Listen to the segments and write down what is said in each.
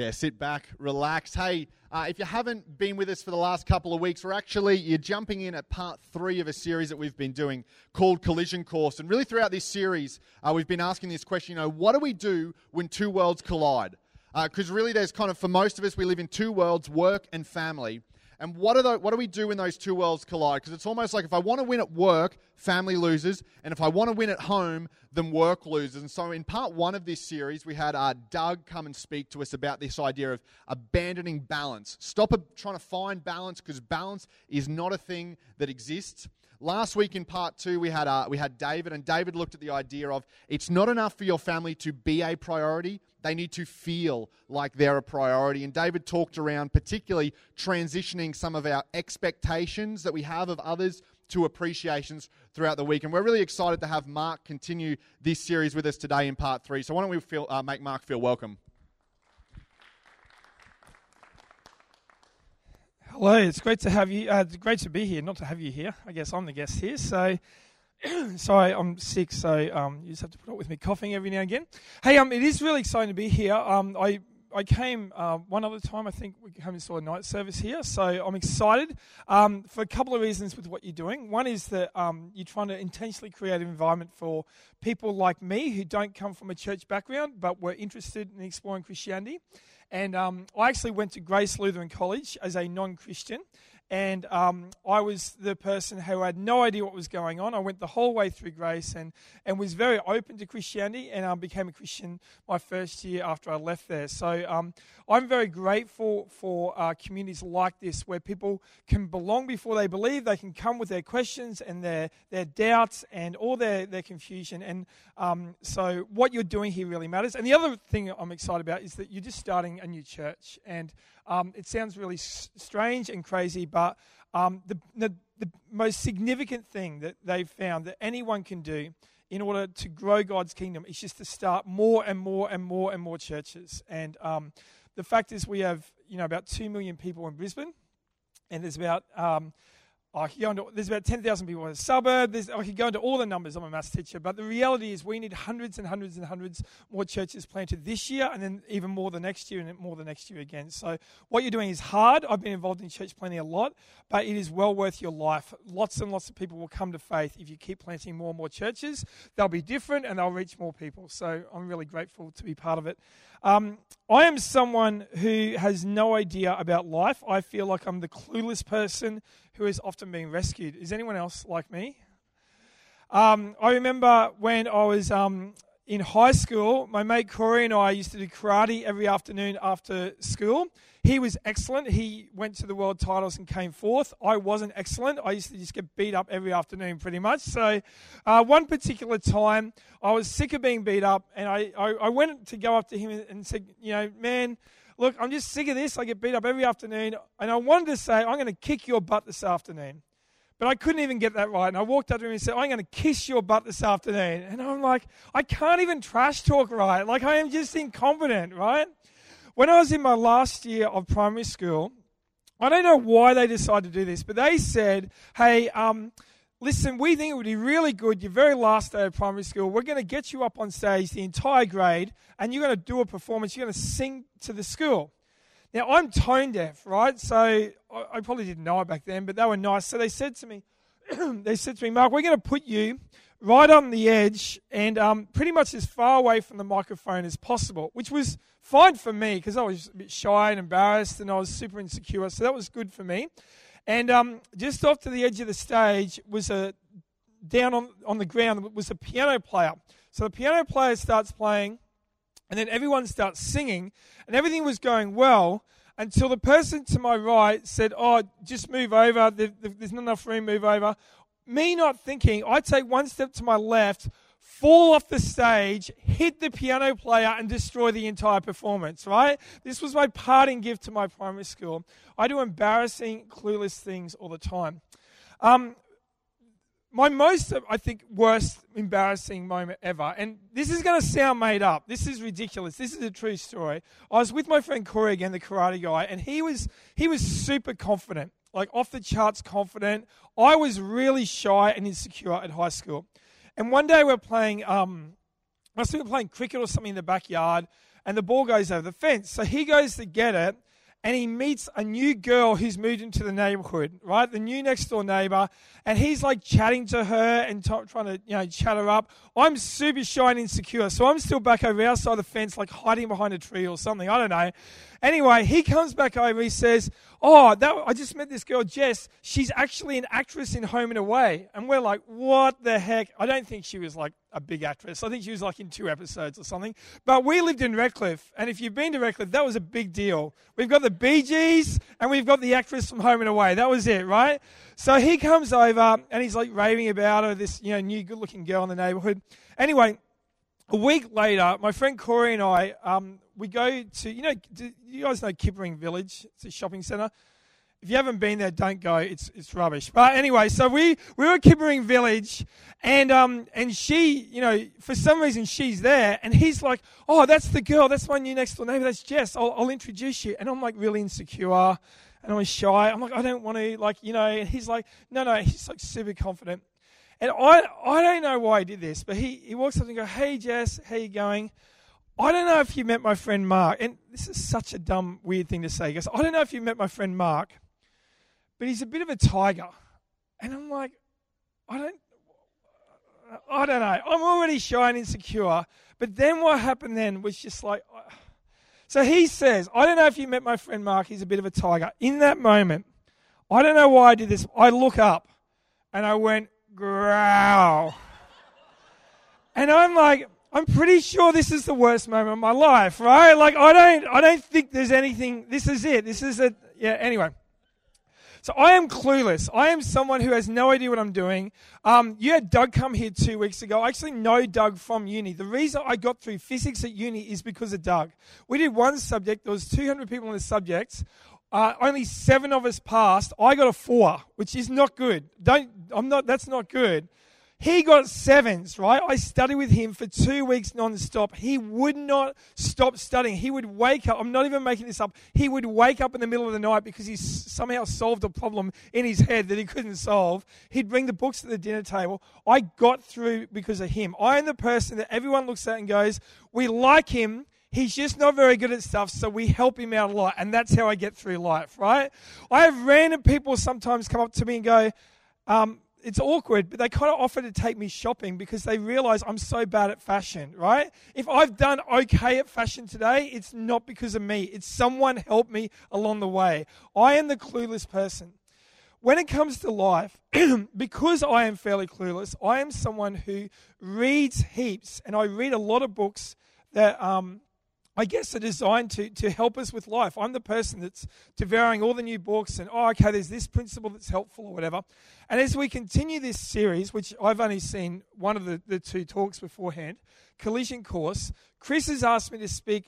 Yeah, sit back, relax. Hey, uh, if you haven't been with us for the last couple of weeks, we're actually, you're jumping in at part three of a series that we've been doing called Collision Course. And really, throughout this series, uh, we've been asking this question you know, what do we do when two worlds collide? Because uh, really, there's kind of, for most of us, we live in two worlds work and family. And what, are the, what do we do when those two worlds collide? Because it's almost like if I want to win at work, family loses. And if I want to win at home, then work loses. And so in part one of this series, we had uh, Doug come and speak to us about this idea of abandoning balance. Stop trying to find balance because balance is not a thing that exists. Last week in part two, we had, uh, we had David, and David looked at the idea of it's not enough for your family to be a priority, they need to feel like they're a priority. And David talked around particularly transitioning some of our expectations that we have of others to appreciations throughout the week. And we're really excited to have Mark continue this series with us today in part three. So why don't we feel, uh, make Mark feel welcome? Hello, it's great to have you. Uh, great to be here. Not to have you here. I guess I'm the guest here. So, sorry, I'm sick. So um, you just have to put up with me coughing every now and again. Hey, um, it is really exciting to be here. Um, I I came uh, one other time. I think we came and saw a night service here, so I'm excited um, for a couple of reasons with what you're doing. One is that um, you're trying to intentionally create an environment for people like me who don't come from a church background but were interested in exploring Christianity. And um, I actually went to Grace Lutheran College as a non Christian. And um, I was the person who had no idea what was going on. I went the whole way through Grace and, and was very open to Christianity and um, became a Christian my first year after I left there. So um, I'm very grateful for uh, communities like this where people can belong before they believe. They can come with their questions and their, their doubts and all their, their confusion. And um, so what you're doing here really matters. And the other thing I'm excited about is that you're just starting a new church. And um, it sounds really s- strange and crazy, but um, the, the, the most significant thing that they've found that anyone can do in order to grow God's kingdom is just to start more and more and more and more churches. And um, the fact is, we have you know about two million people in Brisbane, and there's about um, I could go into, there's about 10,000 people in the suburb. There's, I could go into all the numbers. I'm a maths teacher. But the reality is, we need hundreds and hundreds and hundreds more churches planted this year, and then even more the next year, and more the next year again. So, what you're doing is hard. I've been involved in church planting a lot, but it is well worth your life. Lots and lots of people will come to faith if you keep planting more and more churches. They'll be different and they'll reach more people. So, I'm really grateful to be part of it. Um, I am someone who has no idea about life. I feel like I'm the clueless person who is often being rescued. Is anyone else like me? Um, I remember when I was um, in high school, my mate Corey and I used to do karate every afternoon after school. He was excellent. He went to the world titles and came fourth. I wasn't excellent. I used to just get beat up every afternoon pretty much. So, uh, one particular time, I was sick of being beat up, and I, I, I went to go up to him and said, You know, man, look, I'm just sick of this. I get beat up every afternoon. And I wanted to say, I'm going to kick your butt this afternoon. But I couldn't even get that right. And I walked up to him and said, I'm going to kiss your butt this afternoon. And I'm like, I can't even trash talk right. Like, I am just incompetent, right? When I was in my last year of primary school, I don't know why they decided to do this, but they said, hey, um, listen, we think it would be really good your very last day of primary school. We're going to get you up on stage, the entire grade, and you're going to do a performance. You're going to sing to the school. Now, I'm tone deaf, right? So I, I probably didn't know it back then, but they were nice. So they said to me, they said to me, Mark, we're going to put you right on the edge and um, pretty much as far away from the microphone as possible, which was fine for me because I was a bit shy and embarrassed and I was super insecure. So that was good for me. And um, just off to the edge of the stage was a down on, on the ground was a piano player. So the piano player starts playing, and then everyone starts singing, and everything was going well until the person to my right said, Oh, just move over. There's not enough room, move over. Me not thinking, I take one step to my left, fall off the stage, hit the piano player, and destroy the entire performance, right? This was my parting gift to my primary school. I do embarrassing, clueless things all the time. Um, my most, I think, worst embarrassing moment ever, and this is going to sound made up. This is ridiculous. This is a true story. I was with my friend Corey again, the karate guy, and he was he was super confident, like off the charts confident. I was really shy and insecure at high school. And one day we're playing um, must have been playing cricket or something in the backyard, and the ball goes over the fence. So he goes to get it, and he meets a new girl who's moved into the neighborhood, right? The new next door neighbor, and he's like chatting to her and t- trying to, you know, chat her up. I'm super shy and insecure, so I'm still back over outside the fence, like hiding behind a tree or something. I don't know. Anyway, he comes back over. He says, "Oh, that, I just met this girl, Jess. She's actually an actress in Home and Away." And we're like, "What the heck?" I don't think she was like a big actress. I think she was like in two episodes or something. But we lived in Redcliffe, and if you've been to Redcliffe, that was a big deal. We've got the Bee Gees, and we've got the actress from Home and Away. That was it, right? So he comes over, and he's like raving about her, this you know new good-looking girl in the neighborhood. Anyway, a week later, my friend Corey and I, um, we go to, you know, you guys know Kippa-Ring Village? It's a shopping centre. If you haven't been there, don't go. It's, it's rubbish. But anyway, so we, we were at Kippa-Ring Village, and, um, and she, you know, for some reason she's there, and he's like, oh, that's the girl. That's my new next door neighbor. That's Jess. I'll, I'll introduce you. And I'm like really insecure, and I'm shy. I'm like, I don't want to, like, you know, and he's like, no, no, he's like super confident. And I, I don't know why he did this, but he, he walks up and goes, Hey, Jess, how you going? I don't know if you met my friend Mark. And this is such a dumb, weird thing to say. Goes, I don't know if you met my friend Mark, but he's a bit of a tiger. And I'm like, I don't, I don't know. I'm already shy and insecure. But then what happened then was just like, so he says, I don't know if you met my friend Mark. He's a bit of a tiger. In that moment, I don't know why I did this. I look up and I went, growl. And I'm like, I'm pretty sure this is the worst moment of my life, right? Like, I don't, I don't think there's anything. This is it. This is it. Yeah. Anyway, so I am clueless. I am someone who has no idea what I'm doing. Um, you had Doug come here two weeks ago. I actually know Doug from uni. The reason I got through physics at uni is because of Doug. We did one subject. There was 200 people in the subjects. Uh, only seven of us passed. I got a four, which is not good. Don't. I'm not. That's not good. He got sevens, right? I studied with him for two weeks non-stop. He would not stop studying. He would wake up. I'm not even making this up. He would wake up in the middle of the night because he somehow solved a problem in his head that he couldn't solve. He'd bring the books to the dinner table. I got through because of him. I am the person that everyone looks at and goes, "We like him." He's just not very good at stuff, so we help him out a lot. And that's how I get through life, right? I have random people sometimes come up to me and go, um, it's awkward, but they kind of offer to take me shopping because they realize I'm so bad at fashion, right? If I've done okay at fashion today, it's not because of me. It's someone helped me along the way. I am the clueless person. When it comes to life, because I am fairly clueless, I am someone who reads heaps and I read a lot of books that um, I guess, are designed to, to help us with life. I'm the person that's devouring all the new books and, oh, okay, there's this principle that's helpful or whatever. And as we continue this series, which I've only seen one of the, the two talks beforehand, Collision Course, Chris has asked me to speak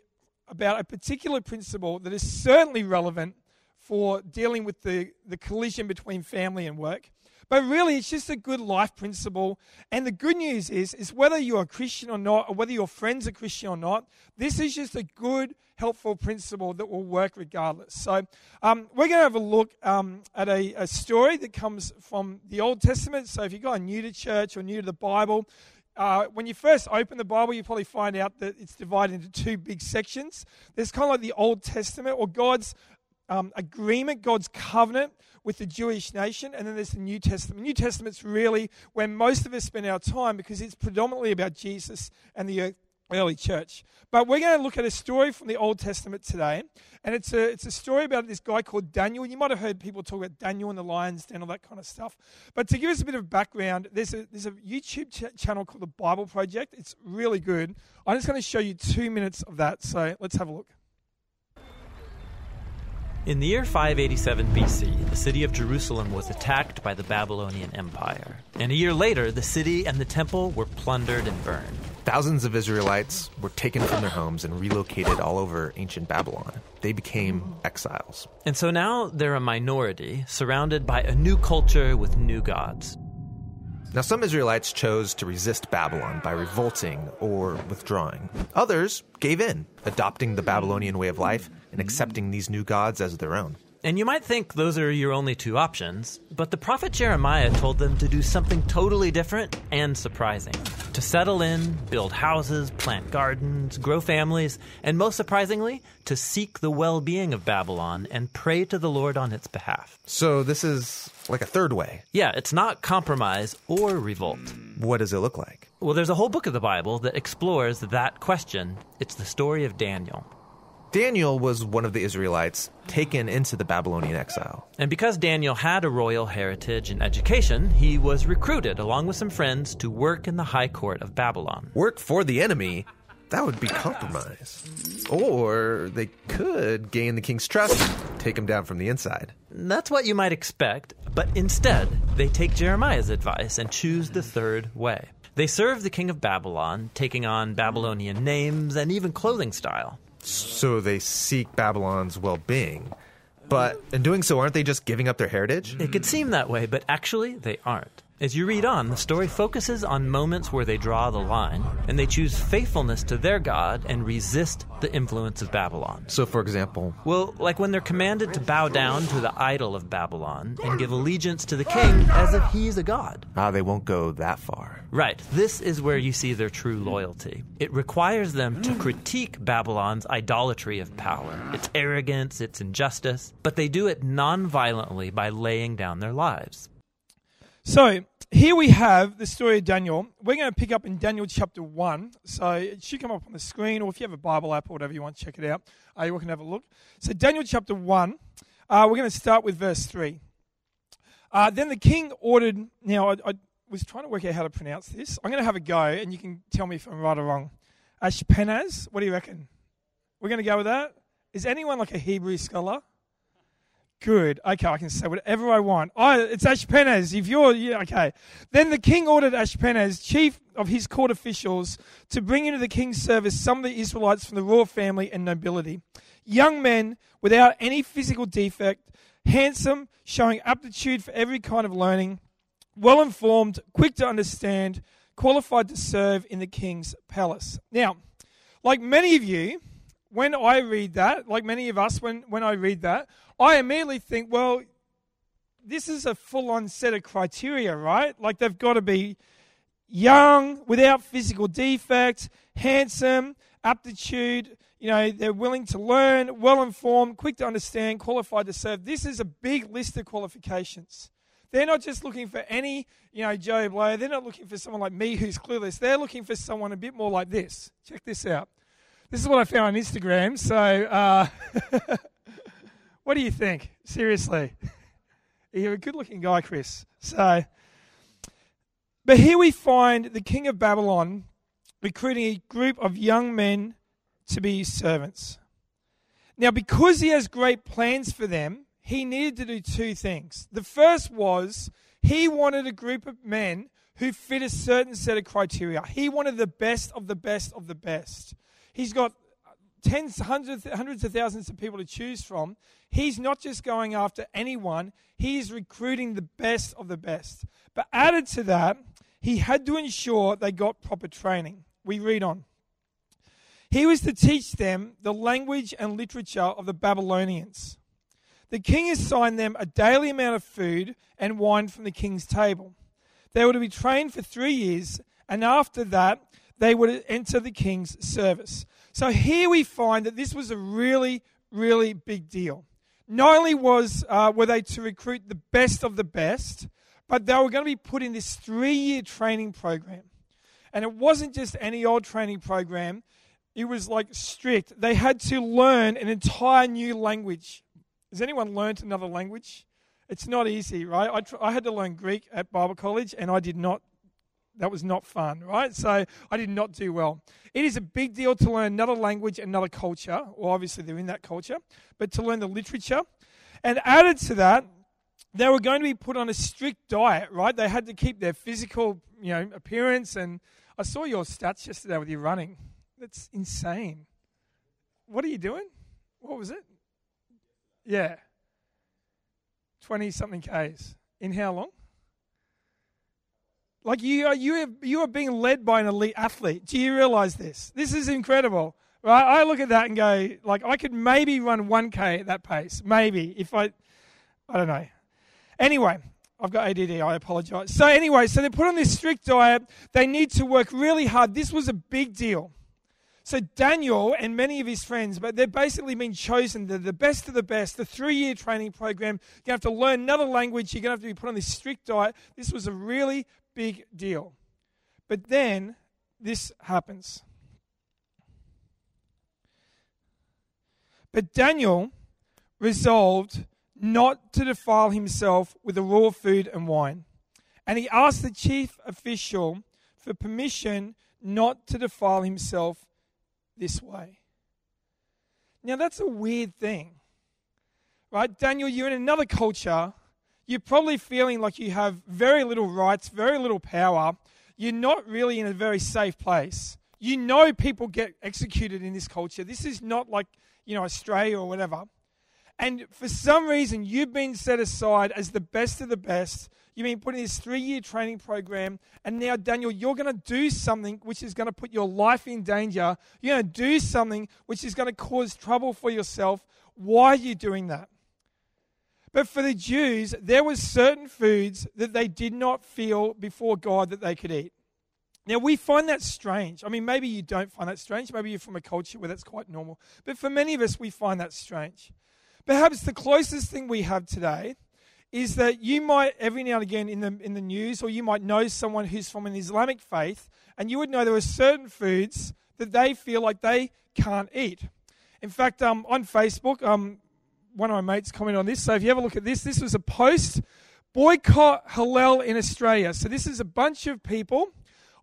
about a particular principle that is certainly relevant for dealing with the, the collision between family and work. But really, it's just a good life principle. And the good news is, is whether you're a Christian or not, or whether your friends are Christian or not, this is just a good, helpful principle that will work regardless. So um, we're going to have a look um, at a, a story that comes from the Old Testament. So if you're going new to church or new to the Bible, uh, when you first open the Bible, you probably find out that it's divided into two big sections. There's kind of like the Old Testament or God's um, agreement, God's covenant with the Jewish nation, and then there's the New Testament. New Testament's really where most of us spend our time because it's predominantly about Jesus and the early church. But we're going to look at a story from the Old Testament today, and it's a it's a story about this guy called Daniel. You might have heard people talk about Daniel and the lions den, all that kind of stuff. But to give us a bit of background, there's a there's a YouTube ch- channel called the Bible Project. It's really good. I'm just going to show you two minutes of that. So let's have a look. In the year 587 BC, the city of Jerusalem was attacked by the Babylonian Empire. And a year later, the city and the temple were plundered and burned. Thousands of Israelites were taken from their homes and relocated all over ancient Babylon. They became exiles. And so now they're a minority, surrounded by a new culture with new gods. Now, some Israelites chose to resist Babylon by revolting or withdrawing. Others gave in, adopting the Babylonian way of life and accepting these new gods as their own. And you might think those are your only two options, but the prophet Jeremiah told them to do something totally different and surprising. To settle in, build houses, plant gardens, grow families, and most surprisingly, to seek the well being of Babylon and pray to the Lord on its behalf. So this is like a third way. Yeah, it's not compromise or revolt. What does it look like? Well, there's a whole book of the Bible that explores that question. It's the story of Daniel. Daniel was one of the Israelites taken into the Babylonian exile. And because Daniel had a royal heritage and education, he was recruited along with some friends to work in the high court of Babylon. Work for the enemy? That would be compromise. Or they could gain the king's trust and take him down from the inside. That's what you might expect, but instead, they take Jeremiah's advice and choose the third way. They serve the king of Babylon, taking on Babylonian names and even clothing style. So they seek Babylon's well being. But in doing so, aren't they just giving up their heritage? It could seem that way, but actually, they aren't. As you read on, the story focuses on moments where they draw the line and they choose faithfulness to their God and resist the influence of Babylon. So, for example, Well, like when they're commanded to bow down to the idol of Babylon and give allegiance to the king as if he's a god. ah, they won't go that far. Right, this is where you see their true loyalty. It requires them to critique Babylon's idolatry of power, its arrogance, its injustice, but they do it non violently by laying down their lives. So here we have the story of Daniel. We're going to pick up in Daniel chapter 1. So it should come up on the screen, or if you have a Bible app or whatever you want, check it out. Uh, you can have a look. So, Daniel chapter 1, uh, we're going to start with verse 3. Uh, then the king ordered. Now, I, I was trying to work out how to pronounce this. I'm going to have a go, and you can tell me if I'm right or wrong. Ashpenaz, what do you reckon? We're going to go with that? Is anyone like a Hebrew scholar? Good. Okay, I can say whatever I want. Oh, it's Ashpenaz. If you're, yeah, okay. Then the king ordered Ashpenaz, chief of his court officials, to bring into the king's service some of the Israelites from the royal family and nobility. Young men without any physical defect, handsome, showing aptitude for every kind of learning, well informed, quick to understand, qualified to serve in the king's palace. Now, like many of you, when I read that, like many of us, when, when I read that, I immediately think, well, this is a full on set of criteria, right? Like they've got to be young, without physical defects, handsome, aptitude, you know, they're willing to learn, well informed, quick to understand, qualified to serve. This is a big list of qualifications. They're not just looking for any, you know, Joe Blow. They're not looking for someone like me who's clueless. They're looking for someone a bit more like this. Check this out. This is what I found on Instagram. So, uh, what do you think? Seriously. You're a good looking guy, Chris. So, but here we find the king of Babylon recruiting a group of young men to be his servants. Now, because he has great plans for them, he needed to do two things. The first was he wanted a group of men who fit a certain set of criteria. He wanted the best of the best of the best. He's got tens, hundreds, hundreds of thousands of people to choose from. He's not just going after anyone, he's recruiting the best of the best. But added to that, he had to ensure they got proper training. We read on. He was to teach them the language and literature of the Babylonians. The king assigned them a daily amount of food and wine from the king's table. They were to be trained for three years, and after that, they would enter the king's service. So here we find that this was a really, really big deal. Not only was uh, were they to recruit the best of the best, but they were going to be put in this three-year training program. And it wasn't just any old training program. It was like strict. They had to learn an entire new language. Has anyone learned another language? It's not easy, right? I, tr- I had to learn Greek at Bible college, and I did not that was not fun, right? So I did not do well. It is a big deal to learn another language, another culture. Well, obviously they're in that culture, but to learn the literature. And added to that, they were going to be put on a strict diet, right? They had to keep their physical, you know, appearance. And I saw your stats yesterday with you running. That's insane. What are you doing? What was it? Yeah. 20 something Ks. In how long? Like you are, you, have, you are being led by an elite athlete. Do you realize this? This is incredible. Right? I look at that and go, like, I could maybe run 1K at that pace. Maybe. If I, I don't know. Anyway, I've got ADD. I apologize. So, anyway, so they're put on this strict diet. They need to work really hard. This was a big deal. So, Daniel and many of his friends, but they've basically been chosen. They're the best of the best. The three year training program. You're going to have to learn another language. You're going to have to be put on this strict diet. This was a really big deal. But then this happens. But Daniel resolved not to defile himself with the raw food and wine. And he asked the chief official for permission not to defile himself this way. Now, that's a weird thing, right? Daniel, you're in another culture. You're probably feeling like you have very little rights, very little power. You're not really in a very safe place. You know people get executed in this culture. This is not like you know, Australia or whatever. And for some reason, you've been set aside as the best of the best. You've been put in this three year training program. And now, Daniel, you're going to do something which is going to put your life in danger. You're going to do something which is going to cause trouble for yourself. Why are you doing that? But for the Jews, there were certain foods that they did not feel before God that they could eat. Now, we find that strange. I mean, maybe you don't find that strange. Maybe you're from a culture where that's quite normal. But for many of us, we find that strange. Perhaps the closest thing we have today is that you might, every now and again in the, in the news, or you might know someone who's from an Islamic faith, and you would know there are certain foods that they feel like they can't eat. In fact, um, on Facebook, um, one of my mates commented on this. So if you have a look at this, this was a post boycott halal in Australia. So this is a bunch of people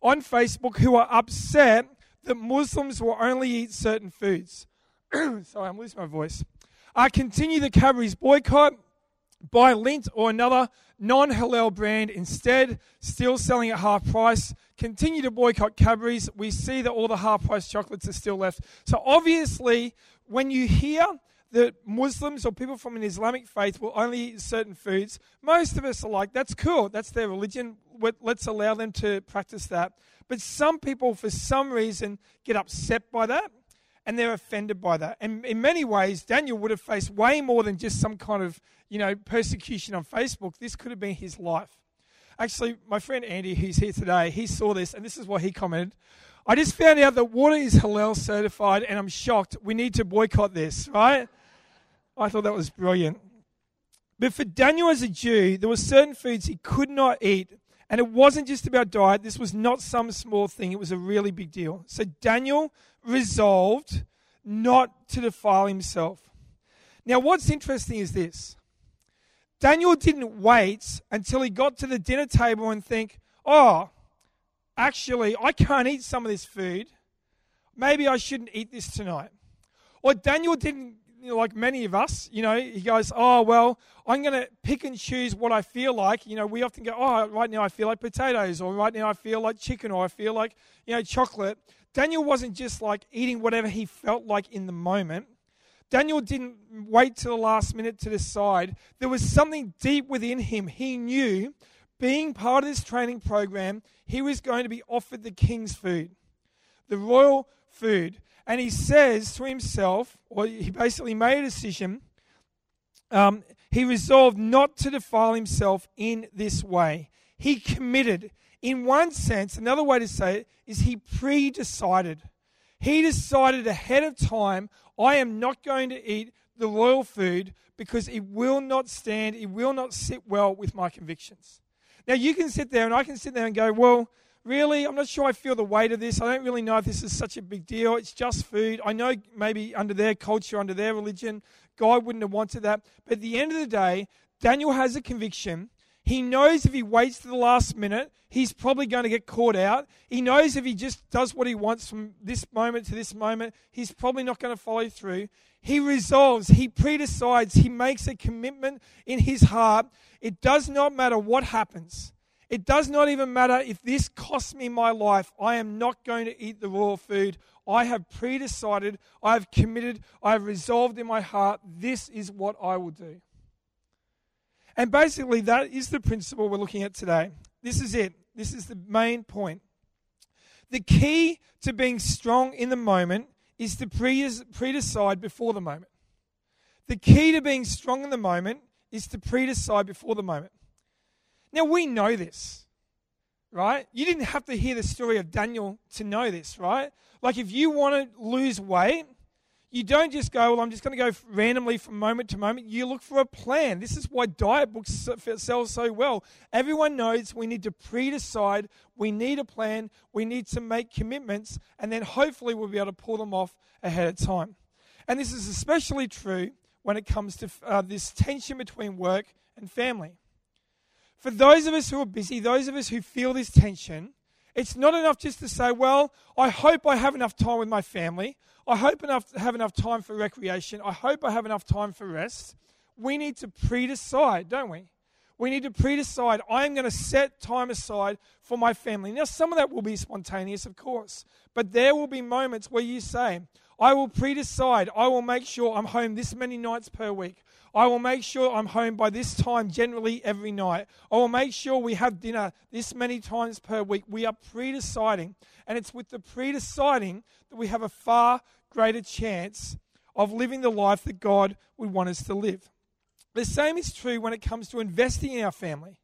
on Facebook who are upset that Muslims will only eat certain foods. Sorry, I'm losing my voice. I continue the Cadbury's boycott. Buy Lindt or another non halal brand instead, still selling at half price. Continue to boycott Cadbury's. We see that all the half price chocolates are still left. So, obviously, when you hear that Muslims or people from an Islamic faith will only eat certain foods, most of us are like, that's cool. That's their religion. Let's allow them to practice that. But some people, for some reason, get upset by that and they're offended by that. And in many ways, Daniel would have faced way more than just some kind of, you know, persecution on Facebook. This could have been his life. Actually, my friend Andy, who's here today, he saw this and this is what he commented. I just found out that water is halal certified and I'm shocked. We need to boycott this, right? I thought that was brilliant. But for Daniel as a Jew, there were certain foods he could not eat. And it wasn't just about diet. This was not some small thing. It was a really big deal. So Daniel resolved not to defile himself. Now, what's interesting is this Daniel didn't wait until he got to the dinner table and think, oh, actually, I can't eat some of this food. Maybe I shouldn't eat this tonight. Or Daniel didn't you know, like many of us, you know, he goes, Oh, well, I'm going to pick and choose what I feel like. You know, we often go, Oh, right now I feel like potatoes, or right now I feel like chicken, or I feel like, you know, chocolate. Daniel wasn't just like eating whatever he felt like in the moment. Daniel didn't wait till the last minute to decide. There was something deep within him. He knew, being part of this training program, he was going to be offered the king's food, the royal food. And he says to himself, or he basically made a decision, um, he resolved not to defile himself in this way. He committed. In one sense, another way to say it is he pre decided. He decided ahead of time, I am not going to eat the royal food because it will not stand, it will not sit well with my convictions. Now, you can sit there and I can sit there and go, well, really, I'm not sure I feel the weight of this. I don't really know if this is such a big deal. It's just food. I know maybe under their culture, under their religion, God wouldn't have wanted that. But at the end of the day, Daniel has a conviction. He knows if he waits to the last minute, he's probably going to get caught out. He knows if he just does what he wants from this moment to this moment, he's probably not going to follow through. He resolves, he predecides, he makes a commitment in his heart. It does not matter what happens. It does not even matter if this costs me my life. I am not going to eat the raw food. I have predecided, I have committed, I have resolved in my heart, this is what I will do. And basically, that is the principle we're looking at today. This is it. This is the main point. The key to being strong in the moment is to pre decide before the moment. The key to being strong in the moment is to pre decide before the moment. Now, we know this, right? You didn't have to hear the story of Daniel to know this, right? Like, if you want to lose weight, you don't just go, well, I'm just going to go randomly from moment to moment. You look for a plan. This is why diet books sell so well. Everyone knows we need to pre decide, we need a plan, we need to make commitments, and then hopefully we'll be able to pull them off ahead of time. And this is especially true when it comes to uh, this tension between work and family. For those of us who are busy, those of us who feel this tension, it's not enough just to say, well, I hope I have enough time with my family. I hope enough have enough time for recreation. I hope I have enough time for rest. We need to pre-decide, don't we? We need to pre-decide. I am going to set time aside for my family. Now, some of that will be spontaneous, of course, but there will be moments where you say, I will pre-decide. I will make sure I'm home this many nights per week. I will make sure I'm home by this time, generally every night. I will make sure we have dinner this many times per week. We are pre deciding. And it's with the pre deciding that we have a far greater chance of living the life that God would want us to live. The same is true when it comes to investing in our family.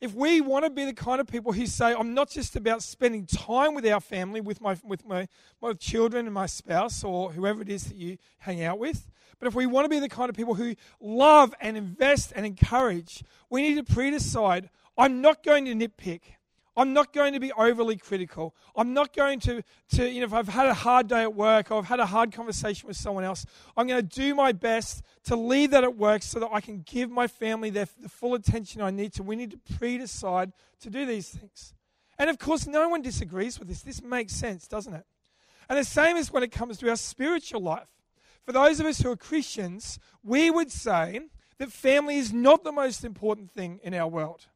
If we want to be the kind of people who say, I'm not just about spending time with our family, with my, with my, my children and my spouse, or whoever it is that you hang out with, but if we want to be the kind of people who love and invest and encourage, we need to pre decide I'm not going to nitpick. I'm not going to be overly critical. I'm not going to, to, you know, if I've had a hard day at work or I've had a hard conversation with someone else, I'm going to do my best to leave that at work so that I can give my family their, the full attention I need to. We need to pre decide to do these things. And of course, no one disagrees with this. This makes sense, doesn't it? And the same is when it comes to our spiritual life for those of us who are Christians, we would say that family is not the most important thing in our world.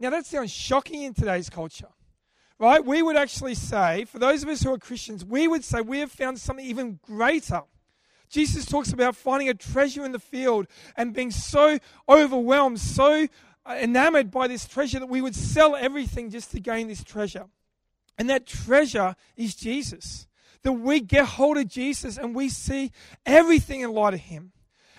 Now, that sounds shocking in today's culture, right? We would actually say, for those of us who are Christians, we would say we have found something even greater. Jesus talks about finding a treasure in the field and being so overwhelmed, so uh, enamored by this treasure that we would sell everything just to gain this treasure. And that treasure is Jesus that we get hold of Jesus and we see everything in light of Him.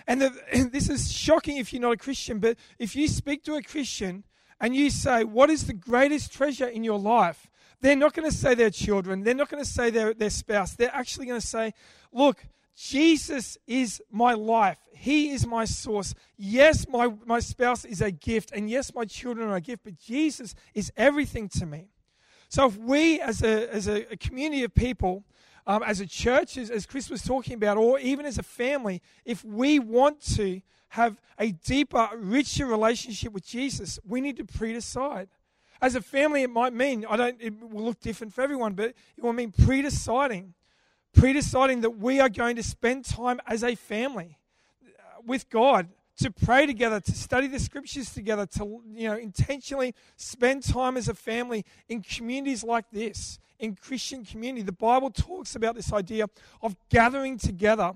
And, the, and this is shocking if you're not a Christian, but if you speak to a Christian and you say, What is the greatest treasure in your life? They're not going to say their children. They're not going to say their, their spouse. They're actually going to say, Look, Jesus is my life. He is my source. Yes, my, my spouse is a gift. And yes, my children are a gift. But Jesus is everything to me. So if we, as a, as a, community of people, um, as a church, as, as Chris was talking about, or even as a family, if we want to have a deeper, richer relationship with Jesus, we need to pre decide. As a family, it might mean, I don't, it will look different for everyone, but it will mean pre deciding. Pre deciding that we are going to spend time as a family uh, with God to pray together, to study the scriptures together, to you know intentionally spend time as a family in communities like this, in Christian community. The Bible talks about this idea of gathering together.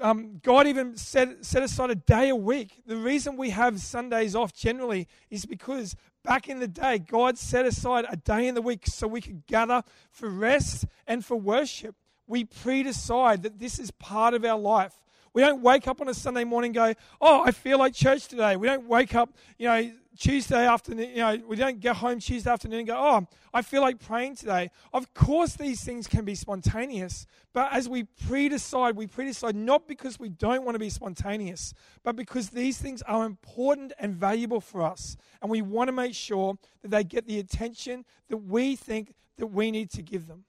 Um, God even set, set aside a day a week. The reason we have Sundays off generally is because back in the day, God set aside a day in the week so we could gather for rest and for worship. We pre decide that this is part of our life. We don't wake up on a Sunday morning and go, oh, I feel like church today. We don't wake up, you know, Tuesday afternoon, you know, we don't get home Tuesday afternoon and go, oh, I feel like praying today. Of course, these things can be spontaneous, but as we pre decide, we pre decide not because we don't want to be spontaneous, but because these things are important and valuable for us. And we want to make sure that they get the attention that we think that we need to give them.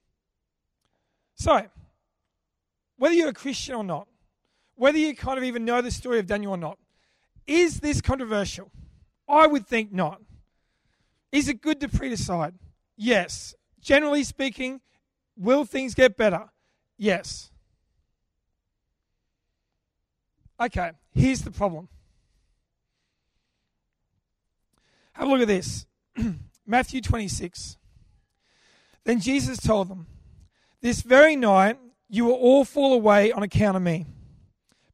So, whether you're a Christian or not, whether you kind of even know the story of Daniel or not, is this controversial? I would think not. Is it good to pre decide? Yes. Generally speaking, will things get better? Yes. Okay, here's the problem. Have a look at this Matthew 26. Then Jesus told them, This very night you will all fall away on account of me.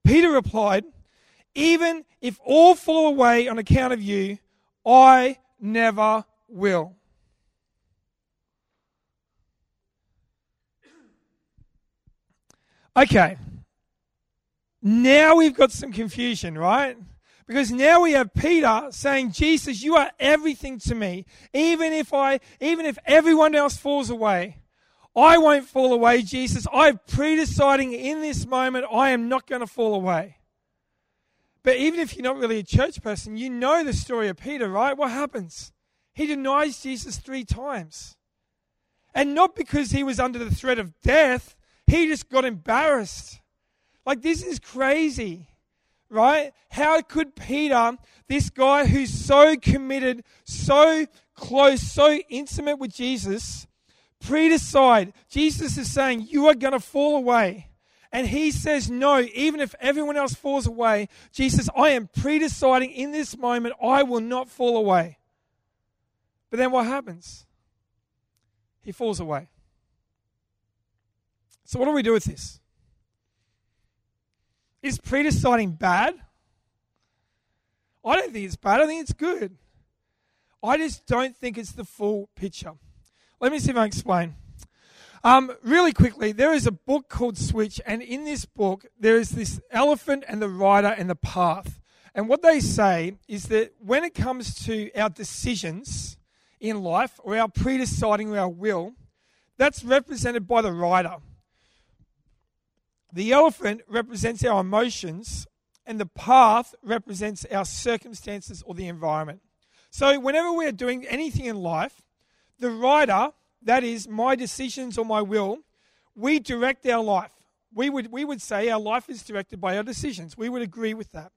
Peter replied, Even if all fall away on account of you, I never will. Okay. Now we've got some confusion, right? Because now we have Peter saying, Jesus, you are everything to me. Even if I, even if everyone else falls away, I won't fall away, Jesus. I'm pre-deciding in this moment, I am not going to fall away. But even if you're not really a church person, you know the story of Peter, right? What happens? He denies Jesus three times. And not because he was under the threat of death, he just got embarrassed. Like, this is crazy, right? How could Peter, this guy who's so committed, so close, so intimate with Jesus, pre-decide? Jesus is saying, You are going to fall away. And he says, No, even if everyone else falls away, Jesus, I am pre-deciding in this moment, I will not fall away. But then what happens? He falls away. So, what do we do with this? Is pre-deciding bad? I don't think it's bad. I think it's good. I just don't think it's the full picture. Let me see if I can explain. Um, really quickly, there is a book called Switch, and in this book, there is this elephant and the rider and the path. And what they say is that when it comes to our decisions in life, or our pre-deciding or our will, that's represented by the rider. The elephant represents our emotions, and the path represents our circumstances or the environment. So, whenever we're doing anything in life, the rider, that is my decisions or my will, we direct our life. We would, we would say our life is directed by our decisions. We would agree with that.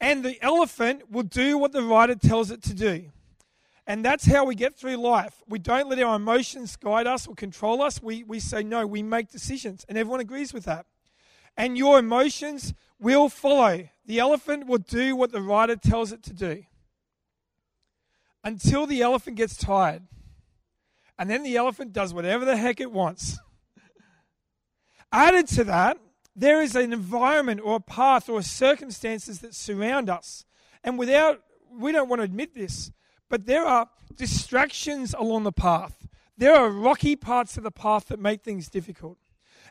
And the elephant will do what the rider tells it to do. And that's how we get through life. We don't let our emotions guide us or control us. We, we say, no, we make decisions. And everyone agrees with that and your emotions will follow. The elephant will do what the rider tells it to do until the elephant gets tired. And then the elephant does whatever the heck it wants. Added to that, there is an environment or a path or circumstances that surround us. And without, we don't want to admit this, but there are distractions along the path. There are rocky parts of the path that make things difficult.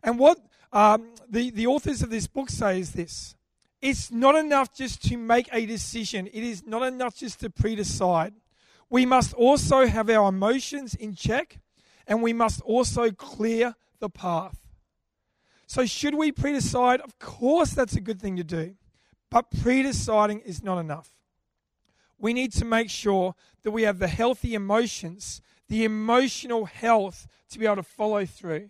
And what um, the, the authors of this book say is this it's not enough just to make a decision, it is not enough just to pre decide. We must also have our emotions in check and we must also clear the path. So, should we pre decide? Of course, that's a good thing to do. But pre deciding is not enough. We need to make sure that we have the healthy emotions, the emotional health to be able to follow through.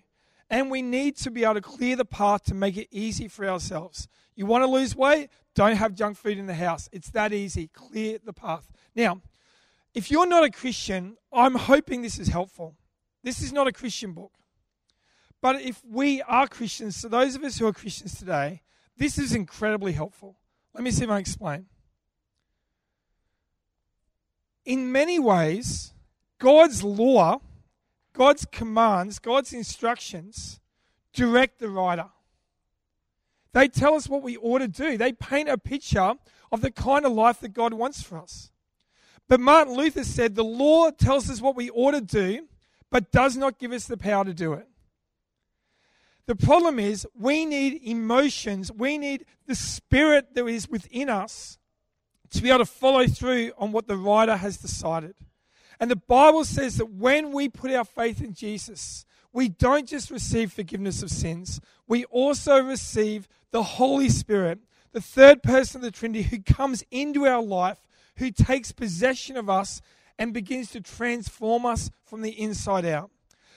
And we need to be able to clear the path to make it easy for ourselves. You want to lose weight? Don't have junk food in the house. It's that easy. Clear the path. Now, if you're not a Christian, I'm hoping this is helpful. This is not a Christian book. But if we are Christians, so those of us who are Christians today, this is incredibly helpful. Let me see if I explain. In many ways, God's law God's commands, God's instructions direct the rider. They tell us what we ought to do. They paint a picture of the kind of life that God wants for us. But Martin Luther said the law tells us what we ought to do, but does not give us the power to do it. The problem is we need emotions, we need the spirit that is within us to be able to follow through on what the rider has decided. And the Bible says that when we put our faith in Jesus, we don't just receive forgiveness of sins, we also receive the Holy Spirit, the third person of the Trinity, who comes into our life, who takes possession of us and begins to transform us from the inside out.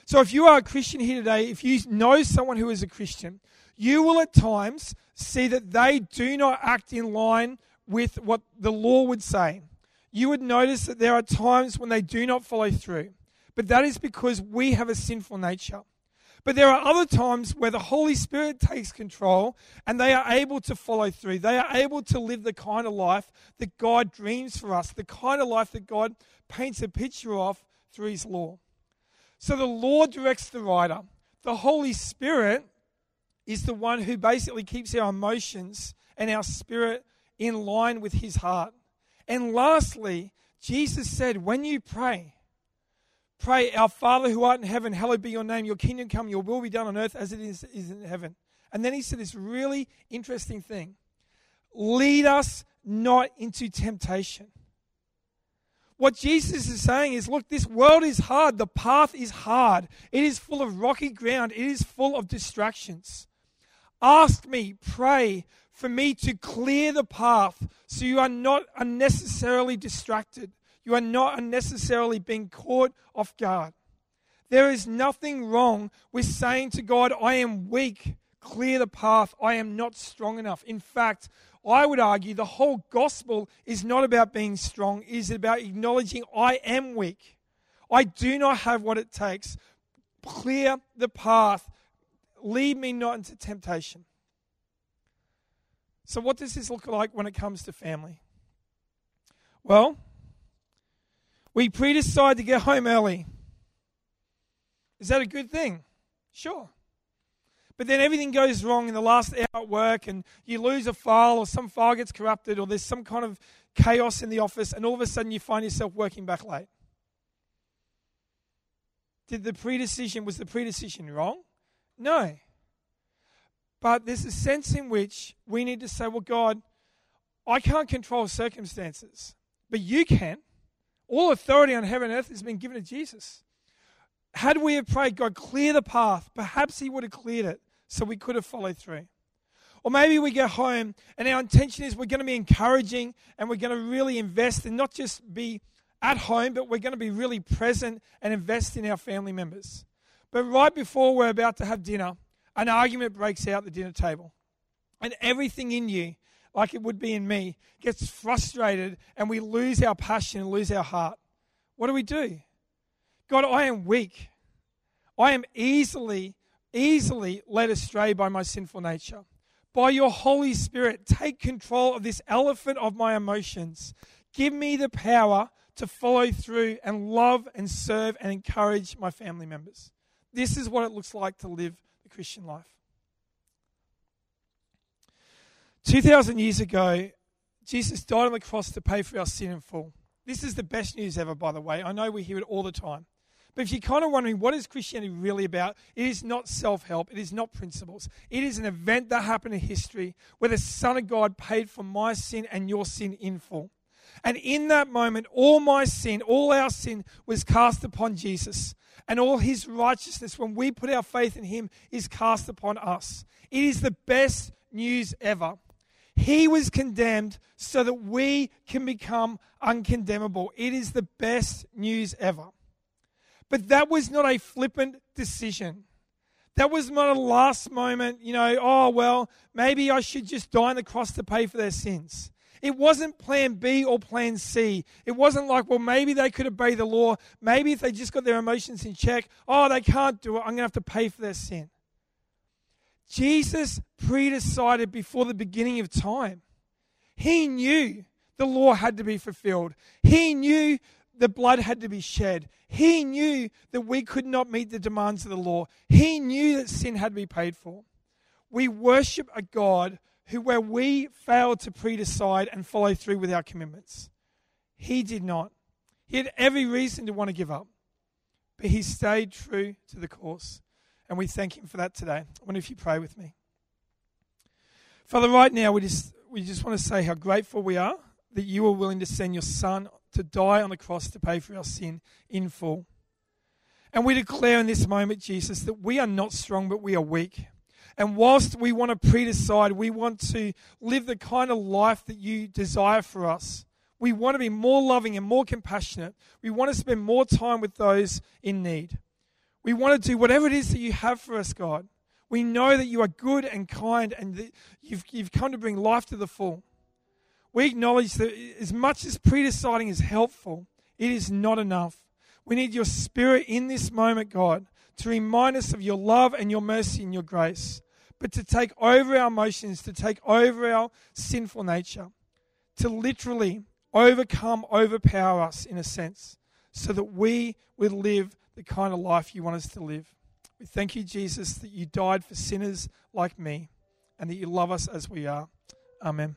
So, if you are a Christian here today, if you know someone who is a Christian, you will at times see that they do not act in line with what the law would say you would notice that there are times when they do not follow through. But that is because we have a sinful nature. But there are other times where the Holy Spirit takes control and they are able to follow through. They are able to live the kind of life that God dreams for us, the kind of life that God paints a picture of through His law. So the law directs the rider. The Holy Spirit is the one who basically keeps our emotions and our spirit in line with His heart. And lastly, Jesus said, when you pray, Pray, Our Father who art in heaven, hallowed be your name. Your kingdom come, your will be done on earth as it is, is in heaven. And then he said this really interesting thing lead us not into temptation. What Jesus is saying is look, this world is hard. The path is hard. It is full of rocky ground. It is full of distractions. Ask me, pray for me to clear the path so you are not unnecessarily distracted. You are not unnecessarily being caught off guard. There is nothing wrong with saying to God, I am weak, clear the path, I am not strong enough. In fact, I would argue the whole gospel is not about being strong, it is about acknowledging I am weak. I do not have what it takes. Clear the path. Lead me not into temptation. So, what does this look like when it comes to family? Well, we pre decide to get home early. Is that a good thing? Sure. But then everything goes wrong in the last hour at work, and you lose a file, or some file gets corrupted, or there's some kind of chaos in the office, and all of a sudden you find yourself working back late. Did the predecision, was the predecision wrong? No. But there's a sense in which we need to say, well, God, I can't control circumstances, but you can. All authority on heaven and earth has been given to Jesus. Had we have prayed, God, clear the path, perhaps He would have cleared it so we could have followed through. Or maybe we get home and our intention is we're going to be encouraging and we're going to really invest and not just be at home, but we're going to be really present and invest in our family members. But right before we're about to have dinner, an argument breaks out at the dinner table. And everything in you, like it would be in me, gets frustrated and we lose our passion and lose our heart. What do we do? God, I am weak. I am easily, easily led astray by my sinful nature. By your Holy Spirit, take control of this elephant of my emotions. Give me the power to follow through and love and serve and encourage my family members. This is what it looks like to live the Christian life. 2,000 years ago, Jesus died on the cross to pay for our sin in full. This is the best news ever, by the way. I know we hear it all the time. But if you're kind of wondering what is Christianity really about, it is not self help, it is not principles. It is an event that happened in history where the Son of God paid for my sin and your sin in full. And in that moment, all my sin, all our sin was cast upon Jesus. And all his righteousness, when we put our faith in him, is cast upon us. It is the best news ever. He was condemned so that we can become uncondemnable. It is the best news ever. But that was not a flippant decision. That was not a last moment, you know, oh, well, maybe I should just die on the cross to pay for their sins. It wasn't plan B or plan C. It wasn't like, well, maybe they could obey the law. Maybe if they just got their emotions in check, oh, they can't do it. I'm going to have to pay for their sin. Jesus predecided before the beginning of time. He knew the law had to be fulfilled. He knew the blood had to be shed. He knew that we could not meet the demands of the law. He knew that sin had to be paid for. We worship a God who, where we failed to predecide and follow through with our commitments, he did not. He had every reason to want to give up, but he stayed true to the course. And we thank him for that today. I wonder if you pray with me. Father, right now we just, we just want to say how grateful we are that you were willing to send your son to die on the cross to pay for our sin in full. And we declare in this moment, Jesus, that we are not strong, but we are weak. And whilst we want to predecide, we want to live the kind of life that you desire for us. We want to be more loving and more compassionate. We want to spend more time with those in need. We want to do whatever it is that you have for us, God. We know that you are good and kind and that you've, you've come to bring life to the full we acknowledge that as much as predeciding is helpful, it is not enough. We need your spirit in this moment, God, to remind us of your love and your mercy and your grace, but to take over our emotions, to take over our sinful nature, to literally overcome, overpower us in a sense, so that we would live the kind of life you want us to live. We thank you, Jesus, that you died for sinners like me and that you love us as we are. Amen.